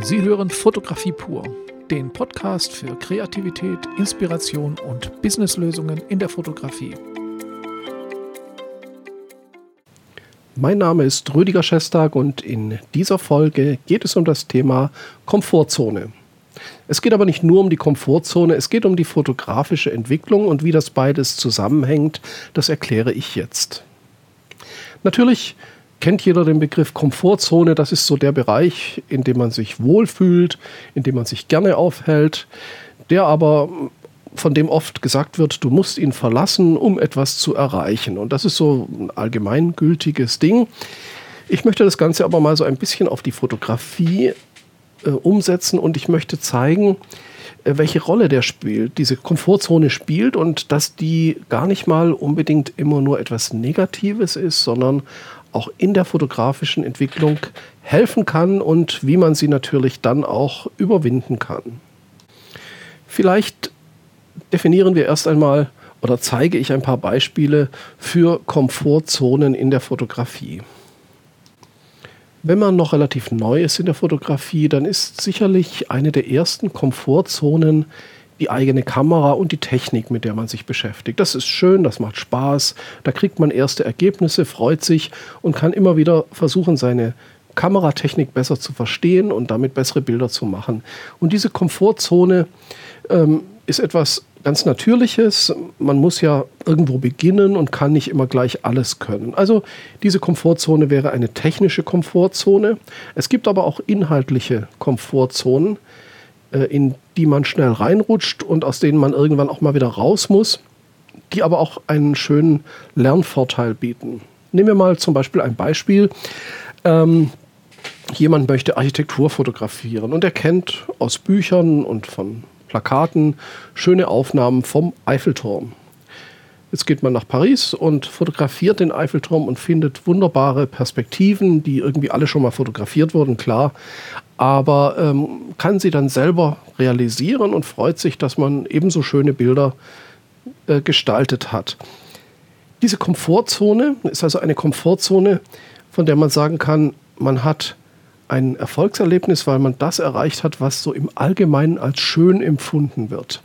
Sie hören Fotografie pur, den Podcast für Kreativität, Inspiration und Businesslösungen in der Fotografie. Mein Name ist Rüdiger Schestag und in dieser Folge geht es um das Thema Komfortzone. Es geht aber nicht nur um die Komfortzone, es geht um die fotografische Entwicklung und wie das beides zusammenhängt, das erkläre ich jetzt. Natürlich kennt jeder den Begriff Komfortzone. Das ist so der Bereich, in dem man sich wohlfühlt, in dem man sich gerne aufhält, der aber von dem oft gesagt wird, du musst ihn verlassen, um etwas zu erreichen. Und das ist so ein allgemeingültiges Ding. Ich möchte das Ganze aber mal so ein bisschen auf die Fotografie äh, umsetzen und ich möchte zeigen, äh, welche Rolle der spielt, diese Komfortzone spielt und dass die gar nicht mal unbedingt immer nur etwas Negatives ist, sondern auch in der fotografischen Entwicklung helfen kann und wie man sie natürlich dann auch überwinden kann. Vielleicht definieren wir erst einmal oder zeige ich ein paar Beispiele für Komfortzonen in der Fotografie. Wenn man noch relativ neu ist in der Fotografie, dann ist sicherlich eine der ersten Komfortzonen die eigene Kamera und die Technik, mit der man sich beschäftigt. Das ist schön, das macht Spaß, da kriegt man erste Ergebnisse, freut sich und kann immer wieder versuchen, seine Kameratechnik besser zu verstehen und damit bessere Bilder zu machen. Und diese Komfortzone ähm, ist etwas ganz Natürliches. Man muss ja irgendwo beginnen und kann nicht immer gleich alles können. Also diese Komfortzone wäre eine technische Komfortzone. Es gibt aber auch inhaltliche Komfortzonen. Äh, in die man schnell reinrutscht und aus denen man irgendwann auch mal wieder raus muss, die aber auch einen schönen Lernvorteil bieten. Nehmen wir mal zum Beispiel ein Beispiel. Ähm, jemand möchte Architektur fotografieren und er kennt aus Büchern und von Plakaten schöne Aufnahmen vom Eiffelturm. Jetzt geht man nach Paris und fotografiert den Eiffelturm und findet wunderbare Perspektiven, die irgendwie alle schon mal fotografiert wurden, klar aber ähm, kann sie dann selber realisieren und freut sich, dass man ebenso schöne Bilder äh, gestaltet hat. Diese Komfortzone ist also eine Komfortzone, von der man sagen kann, man hat ein Erfolgserlebnis, weil man das erreicht hat, was so im Allgemeinen als schön empfunden wird.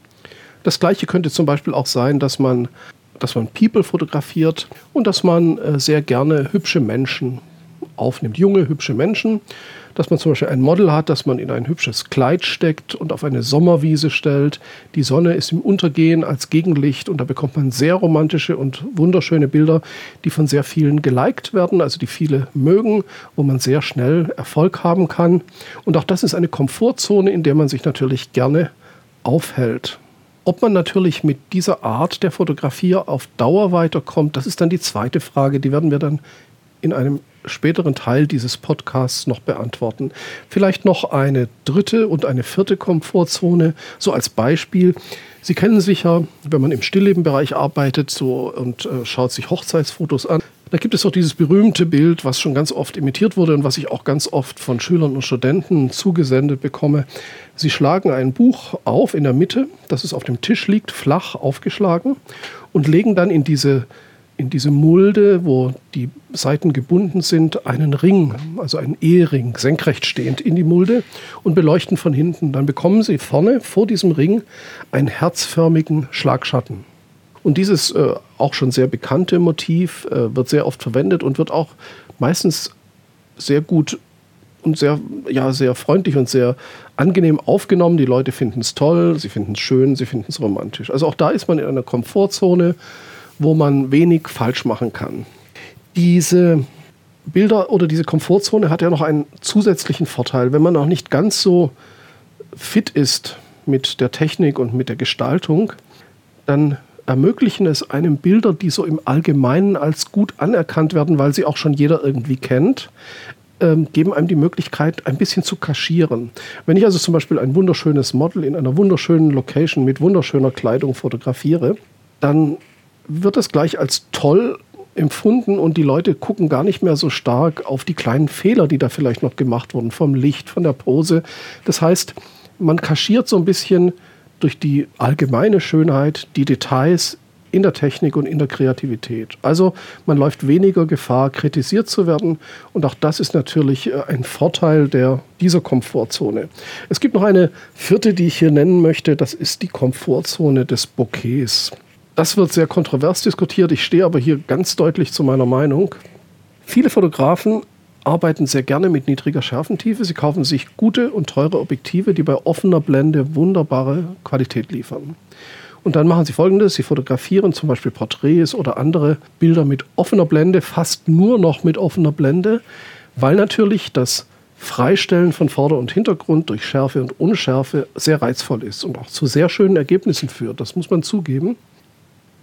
Das gleiche könnte zum Beispiel auch sein, dass man, dass man People fotografiert und dass man äh, sehr gerne hübsche Menschen aufnimmt, junge, hübsche Menschen dass man zum Beispiel ein Model hat, das man in ein hübsches Kleid steckt und auf eine Sommerwiese stellt. Die Sonne ist im Untergehen als Gegenlicht und da bekommt man sehr romantische und wunderschöne Bilder, die von sehr vielen geliked werden, also die viele mögen, wo man sehr schnell Erfolg haben kann. Und auch das ist eine Komfortzone, in der man sich natürlich gerne aufhält. Ob man natürlich mit dieser Art der Fotografie auf Dauer weiterkommt, das ist dann die zweite Frage. Die werden wir dann in einem späteren Teil dieses Podcasts noch beantworten. Vielleicht noch eine dritte und eine vierte Komfortzone, so als Beispiel. Sie kennen sicher, wenn man im Stilllebenbereich arbeitet so, und äh, schaut sich Hochzeitsfotos an, da gibt es auch dieses berühmte Bild, was schon ganz oft imitiert wurde und was ich auch ganz oft von Schülern und Studenten zugesendet bekomme. Sie schlagen ein Buch auf in der Mitte, das es auf dem Tisch liegt, flach aufgeschlagen und legen dann in diese in diese Mulde, wo die Seiten gebunden sind, einen Ring, also einen Ehering, senkrecht stehend in die Mulde und beleuchten von hinten. Dann bekommen Sie vorne vor diesem Ring einen herzförmigen Schlagschatten. Und dieses äh, auch schon sehr bekannte Motiv äh, wird sehr oft verwendet und wird auch meistens sehr gut und sehr, ja, sehr freundlich und sehr angenehm aufgenommen. Die Leute finden es toll, sie finden es schön, sie finden es romantisch. Also auch da ist man in einer Komfortzone wo man wenig falsch machen kann. Diese Bilder oder diese Komfortzone hat ja noch einen zusätzlichen Vorteil. Wenn man noch nicht ganz so fit ist mit der Technik und mit der Gestaltung, dann ermöglichen es einem Bilder, die so im Allgemeinen als gut anerkannt werden, weil sie auch schon jeder irgendwie kennt, ähm, geben einem die Möglichkeit, ein bisschen zu kaschieren. Wenn ich also zum Beispiel ein wunderschönes Model in einer wunderschönen Location mit wunderschöner Kleidung fotografiere, dann wird das gleich als toll empfunden und die Leute gucken gar nicht mehr so stark auf die kleinen Fehler, die da vielleicht noch gemacht wurden, vom Licht, von der Pose. Das heißt, man kaschiert so ein bisschen durch die allgemeine Schönheit die Details in der Technik und in der Kreativität. Also man läuft weniger Gefahr, kritisiert zu werden. Und auch das ist natürlich äh, ein Vorteil der, dieser Komfortzone. Es gibt noch eine vierte, die ich hier nennen möchte. Das ist die Komfortzone des Bouquets. Das wird sehr kontrovers diskutiert. Ich stehe aber hier ganz deutlich zu meiner Meinung. Viele Fotografen arbeiten sehr gerne mit niedriger Schärfentiefe. Sie kaufen sich gute und teure Objektive, die bei offener Blende wunderbare Qualität liefern. Und dann machen sie folgendes: Sie fotografieren zum Beispiel Porträts oder andere Bilder mit offener Blende, fast nur noch mit offener Blende, weil natürlich das Freistellen von Vorder- und Hintergrund durch Schärfe und Unschärfe sehr reizvoll ist und auch zu sehr schönen Ergebnissen führt. Das muss man zugeben.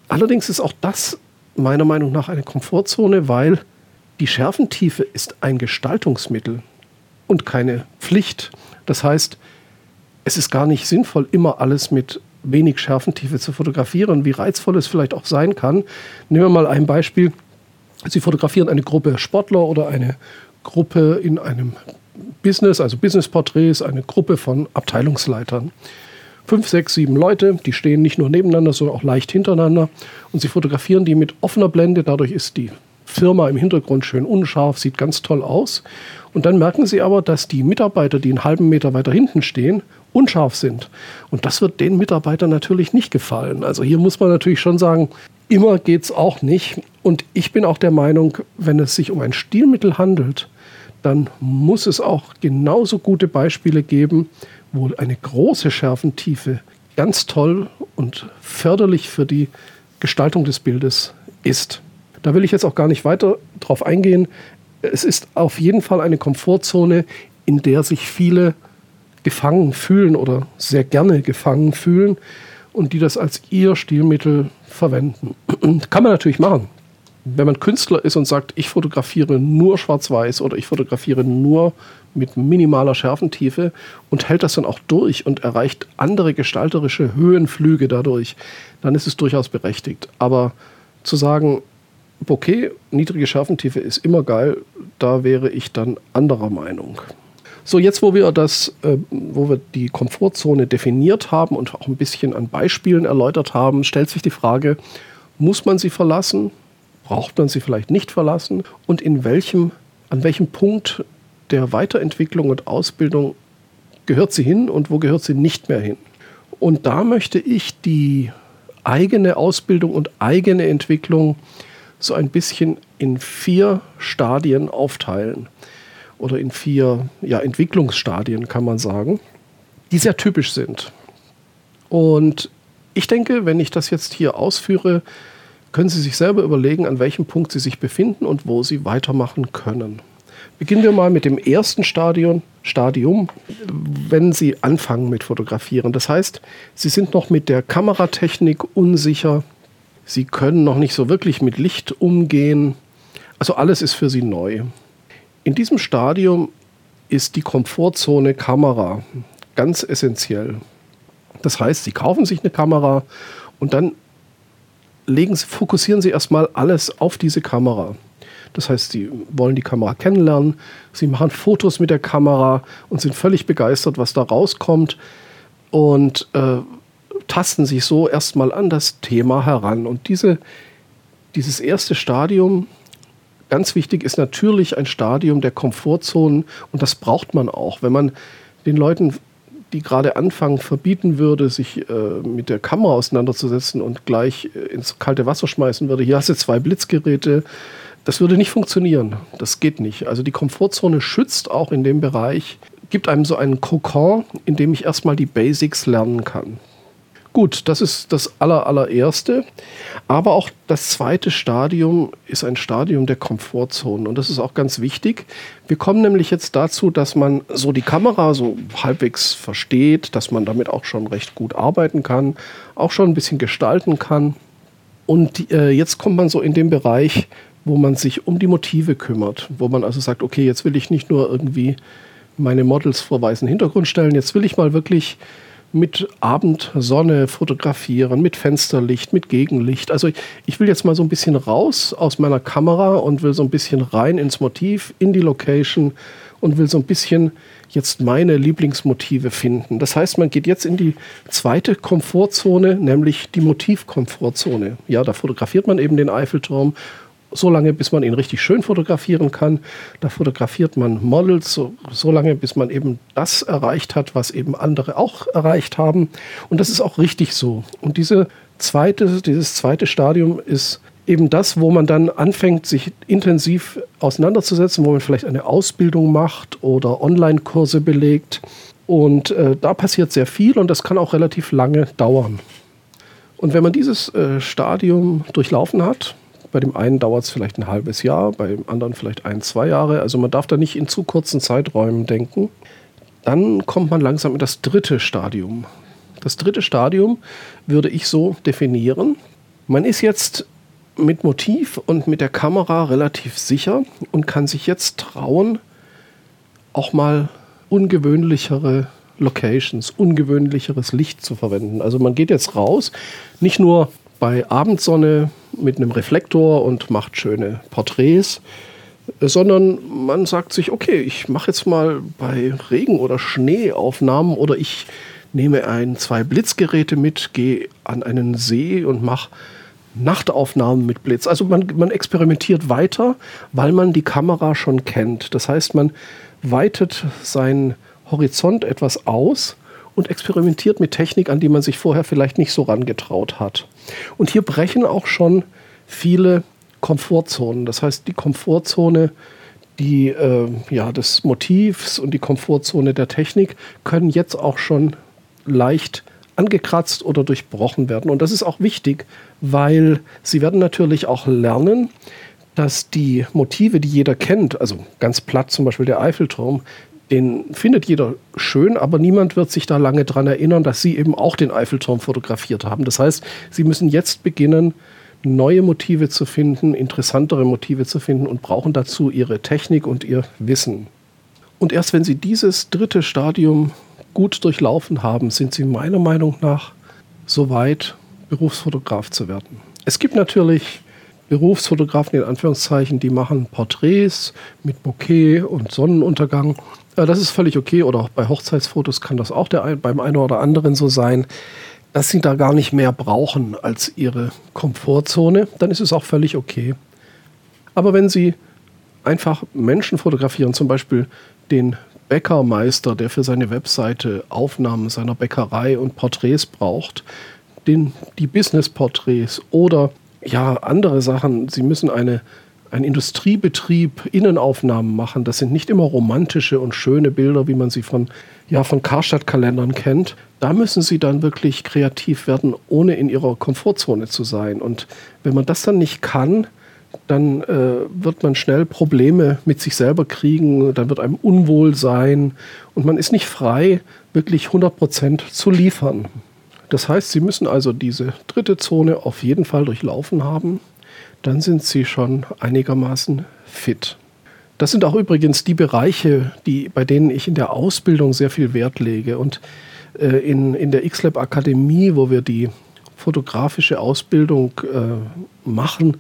Allerdings ist auch das meiner Meinung nach eine Komfortzone, weil die Schärfentiefe ist ein Gestaltungsmittel und keine Pflicht. Das heißt, es ist gar nicht sinnvoll, immer alles mit wenig Schärfentiefe zu fotografieren, wie reizvoll es vielleicht auch sein kann. Nehmen wir mal ein Beispiel. Sie fotografieren eine Gruppe Sportler oder eine Gruppe in einem Business, also Businessporträts, eine Gruppe von Abteilungsleitern. Fünf, sechs, sieben Leute, die stehen nicht nur nebeneinander, sondern auch leicht hintereinander. Und sie fotografieren die mit offener Blende. Dadurch ist die Firma im Hintergrund schön unscharf, sieht ganz toll aus. Und dann merken sie aber, dass die Mitarbeiter, die einen halben Meter weiter hinten stehen, unscharf sind. Und das wird den Mitarbeitern natürlich nicht gefallen. Also hier muss man natürlich schon sagen, immer geht es auch nicht. Und ich bin auch der Meinung, wenn es sich um ein Stilmittel handelt, dann muss es auch genauso gute Beispiele geben, wo eine große Schärfentiefe ganz toll und förderlich für die Gestaltung des Bildes ist. Da will ich jetzt auch gar nicht weiter drauf eingehen. Es ist auf jeden Fall eine Komfortzone, in der sich viele gefangen fühlen oder sehr gerne gefangen fühlen und die das als ihr Stilmittel verwenden. Kann man natürlich machen. Wenn man Künstler ist und sagt, ich fotografiere nur schwarz-weiß oder ich fotografiere nur mit minimaler Schärfentiefe und hält das dann auch durch und erreicht andere gestalterische Höhenflüge dadurch, dann ist es durchaus berechtigt. Aber zu sagen, Bokeh, niedrige Schärfentiefe ist immer geil, da wäre ich dann anderer Meinung. So, jetzt wo wir das, äh, wo wir die Komfortzone definiert haben und auch ein bisschen an Beispielen erläutert haben, stellt sich die Frage, muss man sie verlassen? Braucht man sie vielleicht nicht verlassen? Und in welchem, an welchem Punkt der Weiterentwicklung und Ausbildung gehört sie hin und wo gehört sie nicht mehr hin? Und da möchte ich die eigene Ausbildung und eigene Entwicklung so ein bisschen in vier Stadien aufteilen oder in vier ja, Entwicklungsstadien, kann man sagen, die sehr typisch sind. Und ich denke, wenn ich das jetzt hier ausführe, können Sie sich selber überlegen, an welchem Punkt Sie sich befinden und wo Sie weitermachen können. Beginnen wir mal mit dem ersten Stadion, Stadium, wenn Sie anfangen mit Fotografieren. Das heißt, Sie sind noch mit der Kameratechnik unsicher, Sie können noch nicht so wirklich mit Licht umgehen. Also alles ist für Sie neu. In diesem Stadium ist die Komfortzone Kamera ganz essentiell. Das heißt, Sie kaufen sich eine Kamera und dann legen Sie, fokussieren Sie erstmal alles auf diese Kamera. Das heißt, Sie wollen die Kamera kennenlernen, Sie machen Fotos mit der Kamera und sind völlig begeistert, was da rauskommt und äh, tasten sich so erstmal an das Thema heran. Und diese, dieses erste Stadium ganz wichtig ist natürlich ein Stadium der Komfortzonen und das braucht man auch. Wenn man den Leuten, die gerade anfangen, verbieten würde, sich äh, mit der Kamera auseinanderzusetzen und gleich äh, ins kalte Wasser schmeißen würde, hier hast du zwei Blitzgeräte, das würde nicht funktionieren. Das geht nicht. Also die Komfortzone schützt auch in dem Bereich, gibt einem so einen Kokon, in dem ich erstmal die Basics lernen kann. Gut, das ist das aller, allererste. Aber auch das zweite Stadium ist ein Stadium der Komfortzone. Und das ist auch ganz wichtig. Wir kommen nämlich jetzt dazu, dass man so die Kamera so halbwegs versteht, dass man damit auch schon recht gut arbeiten kann, auch schon ein bisschen gestalten kann. Und äh, jetzt kommt man so in den Bereich, wo man sich um die Motive kümmert, wo man also sagt, okay, jetzt will ich nicht nur irgendwie meine Models vor weißen Hintergrund stellen, jetzt will ich mal wirklich mit Abendsonne fotografieren, mit Fensterlicht, mit Gegenlicht. Also ich will jetzt mal so ein bisschen raus aus meiner Kamera und will so ein bisschen rein ins Motiv, in die Location und will so ein bisschen jetzt meine Lieblingsmotive finden. Das heißt, man geht jetzt in die zweite Komfortzone, nämlich die Motivkomfortzone. Ja, da fotografiert man eben den Eiffelturm so lange, bis man ihn richtig schön fotografieren kann. Da fotografiert man Models so, so lange, bis man eben das erreicht hat, was eben andere auch erreicht haben. Und das ist auch richtig so. Und diese zweite, dieses zweite Stadium ist eben das, wo man dann anfängt, sich intensiv auseinanderzusetzen, wo man vielleicht eine Ausbildung macht oder Online-Kurse belegt. Und äh, da passiert sehr viel und das kann auch relativ lange dauern. Und wenn man dieses äh, Stadium durchlaufen hat, bei dem einen dauert es vielleicht ein halbes Jahr, beim anderen vielleicht ein, zwei Jahre. Also man darf da nicht in zu kurzen Zeiträumen denken. Dann kommt man langsam in das dritte Stadium. Das dritte Stadium würde ich so definieren. Man ist jetzt mit Motiv und mit der Kamera relativ sicher und kann sich jetzt trauen, auch mal ungewöhnlichere Locations, ungewöhnlicheres Licht zu verwenden. Also man geht jetzt raus, nicht nur bei Abendsonne mit einem Reflektor und macht schöne Porträts, sondern man sagt sich, okay, ich mache jetzt mal bei Regen oder Schnee Aufnahmen oder ich nehme ein, zwei Blitzgeräte mit, gehe an einen See und mache Nachtaufnahmen mit Blitz. Also man, man experimentiert weiter, weil man die Kamera schon kennt. Das heißt, man weitet seinen Horizont etwas aus und experimentiert mit Technik, an die man sich vorher vielleicht nicht so rangetraut hat. Und hier brechen auch schon viele Komfortzonen. Das heißt, die Komfortzone die, äh, ja, des Motivs und die Komfortzone der Technik können jetzt auch schon leicht angekratzt oder durchbrochen werden. Und das ist auch wichtig, weil sie werden natürlich auch lernen, dass die Motive, die jeder kennt, also ganz platt zum Beispiel der Eiffelturm, den findet jeder schön, aber niemand wird sich da lange daran erinnern, dass sie eben auch den Eiffelturm fotografiert haben. Das heißt, sie müssen jetzt beginnen, neue Motive zu finden, interessantere Motive zu finden und brauchen dazu ihre Technik und ihr Wissen. Und erst wenn sie dieses dritte Stadium gut durchlaufen haben, sind sie meiner Meinung nach so weit, Berufsfotograf zu werden. Es gibt natürlich Berufsfotografen in Anführungszeichen, die machen Porträts mit Bouquet und Sonnenuntergang. Das ist völlig okay. Oder auch bei Hochzeitsfotos kann das auch der, beim einen oder anderen so sein, dass sie da gar nicht mehr brauchen als ihre Komfortzone. Dann ist es auch völlig okay. Aber wenn sie einfach Menschen fotografieren, zum Beispiel den Bäckermeister, der für seine Webseite Aufnahmen seiner Bäckerei und Porträts braucht, den, die Business-Porträts oder ja, andere Sachen. Sie müssen eine, ein Industriebetrieb Innenaufnahmen machen. Das sind nicht immer romantische und schöne Bilder, wie man sie von, ja, von Karstadt-Kalendern kennt. Da müssen sie dann wirklich kreativ werden, ohne in ihrer Komfortzone zu sein. Und wenn man das dann nicht kann, dann äh, wird man schnell Probleme mit sich selber kriegen, dann wird einem unwohl sein und man ist nicht frei, wirklich 100% zu liefern. Das heißt, Sie müssen also diese dritte Zone auf jeden Fall durchlaufen haben, dann sind Sie schon einigermaßen fit. Das sind auch übrigens die Bereiche, die, bei denen ich in der Ausbildung sehr viel Wert lege. Und äh, in, in der XLab Akademie, wo wir die fotografische Ausbildung äh, machen,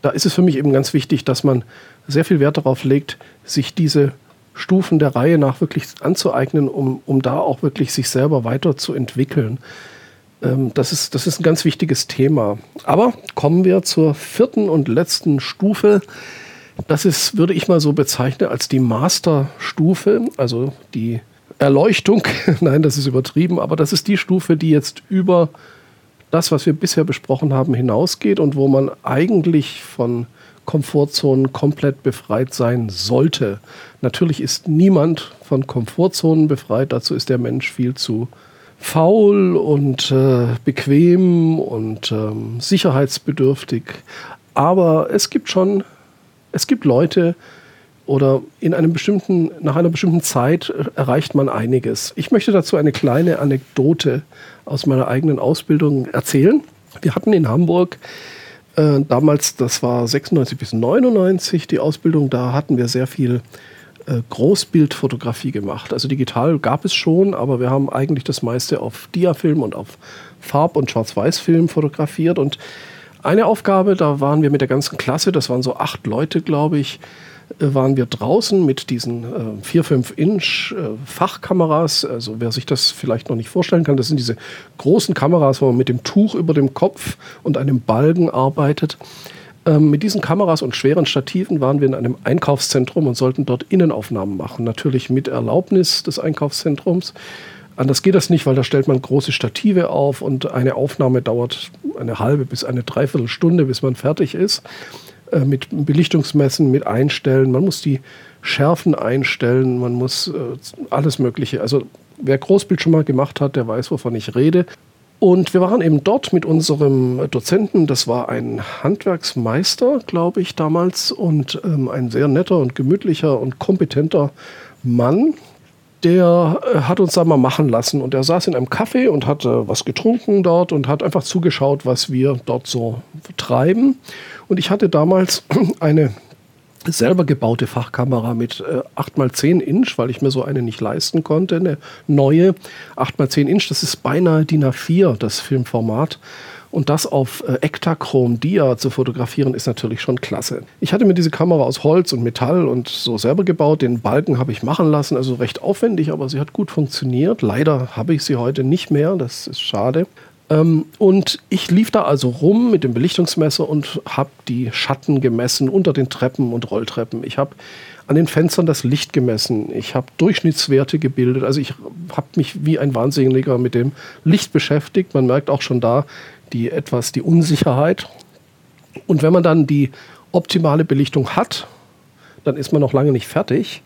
da ist es für mich eben ganz wichtig, dass man sehr viel Wert darauf legt, sich diese Stufen der Reihe nach wirklich anzueignen, um, um da auch wirklich sich selber weiterzuentwickeln. Ähm, das, ist, das ist ein ganz wichtiges Thema. Aber kommen wir zur vierten und letzten Stufe. Das ist, würde ich mal so bezeichnen, als die Masterstufe, also die Erleuchtung. Nein, das ist übertrieben, aber das ist die Stufe, die jetzt über das, was wir bisher besprochen haben, hinausgeht und wo man eigentlich von Komfortzonen komplett befreit sein sollte. Natürlich ist niemand von Komfortzonen befreit, dazu ist der Mensch viel zu faul und äh, bequem und ähm, sicherheitsbedürftig. Aber es gibt schon, es gibt Leute, oder in einem bestimmten, nach einer bestimmten Zeit erreicht man einiges. Ich möchte dazu eine kleine Anekdote aus meiner eigenen Ausbildung erzählen. Wir hatten in Hamburg äh, damals, das war 96 bis 99 die Ausbildung, da hatten wir sehr viel Großbildfotografie gemacht. Also digital gab es schon, aber wir haben eigentlich das meiste auf Diafilm und auf Farb- und Schwarz-Weiß-Film fotografiert. Und eine Aufgabe, da waren wir mit der ganzen Klasse, das waren so acht Leute, glaube ich, äh, waren wir draußen mit diesen äh, 4, 5 Inch äh, Fachkameras. Also wer sich das vielleicht noch nicht vorstellen kann, das sind diese großen Kameras, wo man mit dem Tuch über dem Kopf und einem Balgen arbeitet. Ähm, mit diesen Kameras und schweren Stativen waren wir in einem Einkaufszentrum und sollten dort Innenaufnahmen machen. Natürlich mit Erlaubnis des Einkaufszentrums. Anders geht das nicht, weil da stellt man große Stative auf und eine Aufnahme dauert eine halbe bis eine Dreiviertelstunde, bis man fertig ist. Äh, mit Belichtungsmessen, mit Einstellen. Man muss die Schärfen einstellen, man muss äh, alles Mögliche. Also wer Großbild schon mal gemacht hat, der weiß, wovon ich rede. Und wir waren eben dort mit unserem Dozenten, das war ein Handwerksmeister, glaube ich, damals, und ähm, ein sehr netter und gemütlicher und kompetenter Mann, der äh, hat uns da mal machen lassen und er saß in einem Café und hat äh, was getrunken dort und hat einfach zugeschaut, was wir dort so treiben. Und ich hatte damals eine selber gebaute Fachkamera mit äh, 8x10 Inch, weil ich mir so eine nicht leisten konnte, eine neue 8x10 Inch, das ist beinahe DIN A4, das Filmformat. Und das auf äh, Ektachrom Dia zu fotografieren, ist natürlich schon klasse. Ich hatte mir diese Kamera aus Holz und Metall und so selber gebaut. Den Balken habe ich machen lassen, also recht aufwendig, aber sie hat gut funktioniert. Leider habe ich sie heute nicht mehr, das ist schade. Ähm, und ich lief da also rum mit dem Belichtungsmesser und habe die Schatten gemessen unter den Treppen und Rolltreppen. Ich habe an den Fenstern das Licht gemessen. Ich habe Durchschnittswerte gebildet. Also ich habe mich wie ein Wahnsinniger mit dem Licht beschäftigt. Man merkt auch schon da, die etwas die Unsicherheit. Und wenn man dann die optimale Belichtung hat, dann ist man noch lange nicht fertig.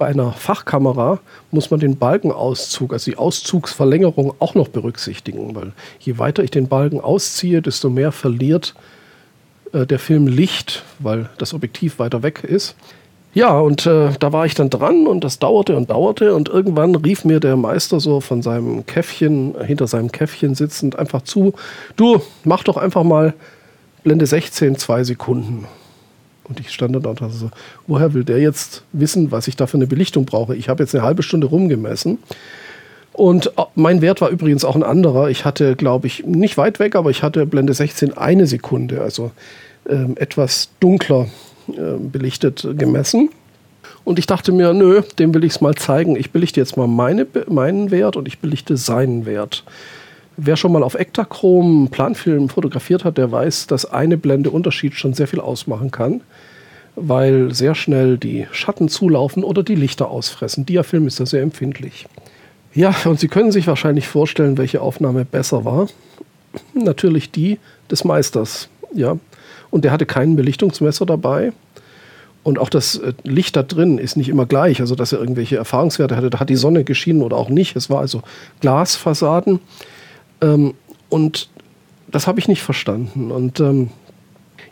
Bei einer Fachkamera muss man den Balkenauszug, also die Auszugsverlängerung auch noch berücksichtigen, weil je weiter ich den Balken ausziehe, desto mehr verliert äh, der Film Licht, weil das Objektiv weiter weg ist. Ja, und äh, da war ich dann dran und das dauerte und dauerte und irgendwann rief mir der Meister so von seinem Käffchen, hinter seinem Käffchen sitzend, einfach zu, du, mach doch einfach mal Blende 16, zwei Sekunden. Und ich stand dann da und dachte so, woher will der jetzt wissen, was ich da für eine Belichtung brauche? Ich habe jetzt eine halbe Stunde rumgemessen. Und äh, mein Wert war übrigens auch ein anderer. Ich hatte, glaube ich, nicht weit weg, aber ich hatte Blende 16 eine Sekunde, also ähm, etwas dunkler äh, belichtet gemessen. Und ich dachte mir, nö, dem will ich es mal zeigen. Ich belichte jetzt mal meine, meinen Wert und ich belichte seinen Wert. Wer schon mal auf Ektachrom Planfilm fotografiert hat, der weiß, dass eine Blende Unterschied schon sehr viel ausmachen kann, weil sehr schnell die Schatten zulaufen oder die Lichter ausfressen. Diafilm ist da sehr empfindlich. Ja, und Sie können sich wahrscheinlich vorstellen, welche Aufnahme besser war. Natürlich die des Meisters. Ja, und der hatte keinen Belichtungsmesser dabei. Und auch das äh, Licht da drin ist nicht immer gleich, also dass er irgendwelche Erfahrungswerte hatte. Da hat die Sonne geschienen oder auch nicht. Es war also Glasfassaden. Ähm, und das habe ich nicht verstanden. Und ähm,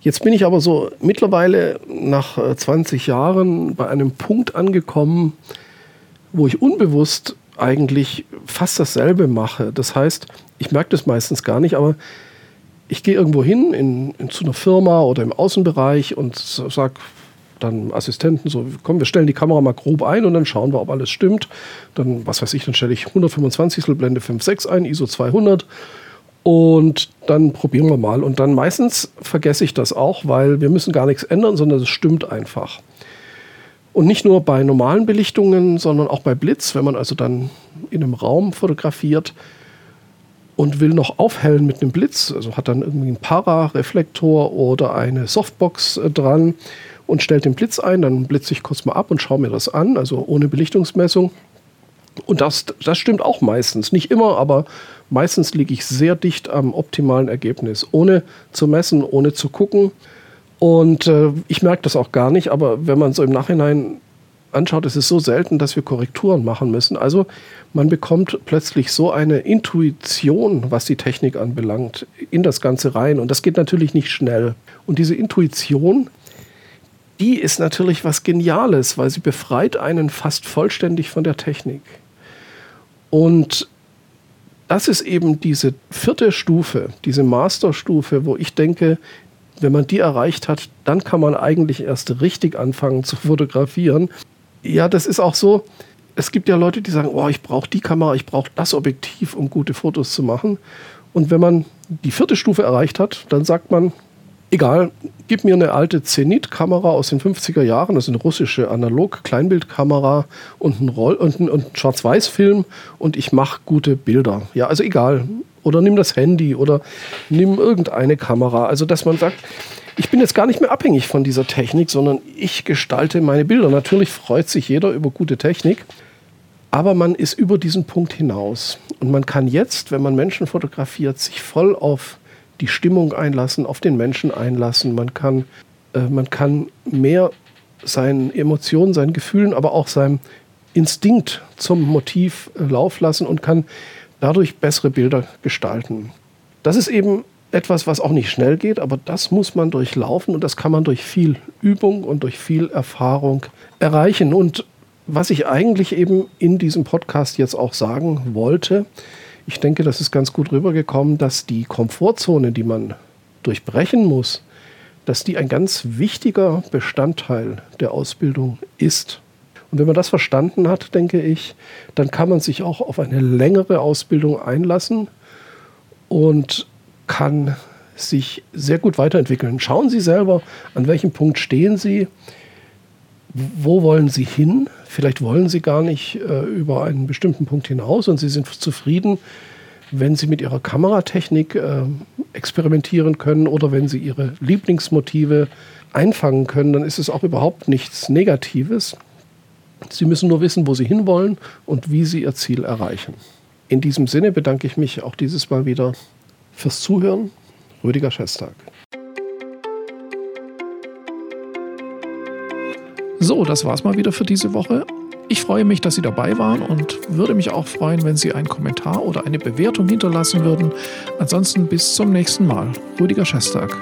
jetzt bin ich aber so mittlerweile nach 20 äh, Jahren bei einem Punkt angekommen, wo ich unbewusst eigentlich fast dasselbe mache. Das heißt, ich merke das meistens gar nicht, aber ich gehe irgendwo hin in, in, zu einer Firma oder im Außenbereich und sage dann Assistenten so, komm, wir stellen die Kamera mal grob ein und dann schauen wir, ob alles stimmt. Dann, was weiß ich, dann stelle ich 125 Blende 5.6 ein, ISO 200 und dann probieren wir mal. Und dann meistens vergesse ich das auch, weil wir müssen gar nichts ändern, sondern es stimmt einfach. Und nicht nur bei normalen Belichtungen, sondern auch bei Blitz, wenn man also dann in einem Raum fotografiert, und will noch aufhellen mit einem Blitz, also hat dann irgendwie einen Para-Reflektor oder eine Softbox äh, dran und stellt den Blitz ein, dann blitze ich kurz mal ab und schaue mir das an, also ohne Belichtungsmessung. Und das, das stimmt auch meistens. Nicht immer, aber meistens liege ich sehr dicht am optimalen Ergebnis, ohne zu messen, ohne zu gucken. Und äh, ich merke das auch gar nicht, aber wenn man so im Nachhinein anschaut, ist es so selten, dass wir Korrekturen machen müssen. Also man bekommt plötzlich so eine Intuition, was die Technik anbelangt, in das Ganze rein. Und das geht natürlich nicht schnell. Und diese Intuition, die ist natürlich was Geniales, weil sie befreit einen fast vollständig von der Technik. Und das ist eben diese vierte Stufe, diese Masterstufe, wo ich denke, wenn man die erreicht hat, dann kann man eigentlich erst richtig anfangen zu fotografieren. Ja, das ist auch so. Es gibt ja Leute, die sagen, oh, ich brauche die Kamera, ich brauche das Objektiv, um gute Fotos zu machen. Und wenn man die vierte Stufe erreicht hat, dann sagt man, Egal, gib mir eine alte Zenit-Kamera aus den 50er Jahren, das ist eine russische Analog-Kleinbildkamera und ein, Roll und ein, und ein Schwarz-Weiß-Film und ich mache gute Bilder. Ja, also egal. Oder nimm das Handy oder nimm irgendeine Kamera. Also, dass man sagt, ich bin jetzt gar nicht mehr abhängig von dieser Technik, sondern ich gestalte meine Bilder. Natürlich freut sich jeder über gute Technik, aber man ist über diesen Punkt hinaus. Und man kann jetzt, wenn man Menschen fotografiert, sich voll auf die Stimmung einlassen, auf den Menschen einlassen. Man kann, äh, man kann mehr seinen Emotionen, seinen Gefühlen, aber auch seinem Instinkt zum Motiv äh, Lauf lassen und kann dadurch bessere Bilder gestalten. Das ist eben etwas, was auch nicht schnell geht, aber das muss man durchlaufen und das kann man durch viel Übung und durch viel Erfahrung erreichen. Und was ich eigentlich eben in diesem Podcast jetzt auch sagen wollte, ich denke, das ist ganz gut rübergekommen, dass die Komfortzone, die man durchbrechen muss, dass die ein ganz wichtiger Bestandteil der Ausbildung ist. Und wenn man das verstanden hat, denke ich, dann kann man sich auch auf eine längere Ausbildung einlassen und kann sich sehr gut weiterentwickeln. Schauen Sie selber, an welchem Punkt stehen Sie, wo wollen Sie hin? Vielleicht wollen Sie gar nicht äh, über einen bestimmten Punkt hinaus und Sie sind zufrieden, wenn Sie mit Ihrer Kameratechnik äh, experimentieren können oder wenn Sie Ihre Lieblingsmotive einfangen können, dann ist es auch überhaupt nichts Negatives. Sie müssen nur wissen, wo Sie hinwollen und wie Sie Ihr Ziel erreichen. In diesem Sinne bedanke ich mich auch dieses Mal wieder fürs Zuhören. Rüdiger Schestag. So, das war's mal wieder für diese Woche. Ich freue mich, dass Sie dabei waren und würde mich auch freuen, wenn Sie einen Kommentar oder eine Bewertung hinterlassen würden. Ansonsten bis zum nächsten Mal. Rüdiger Schestag.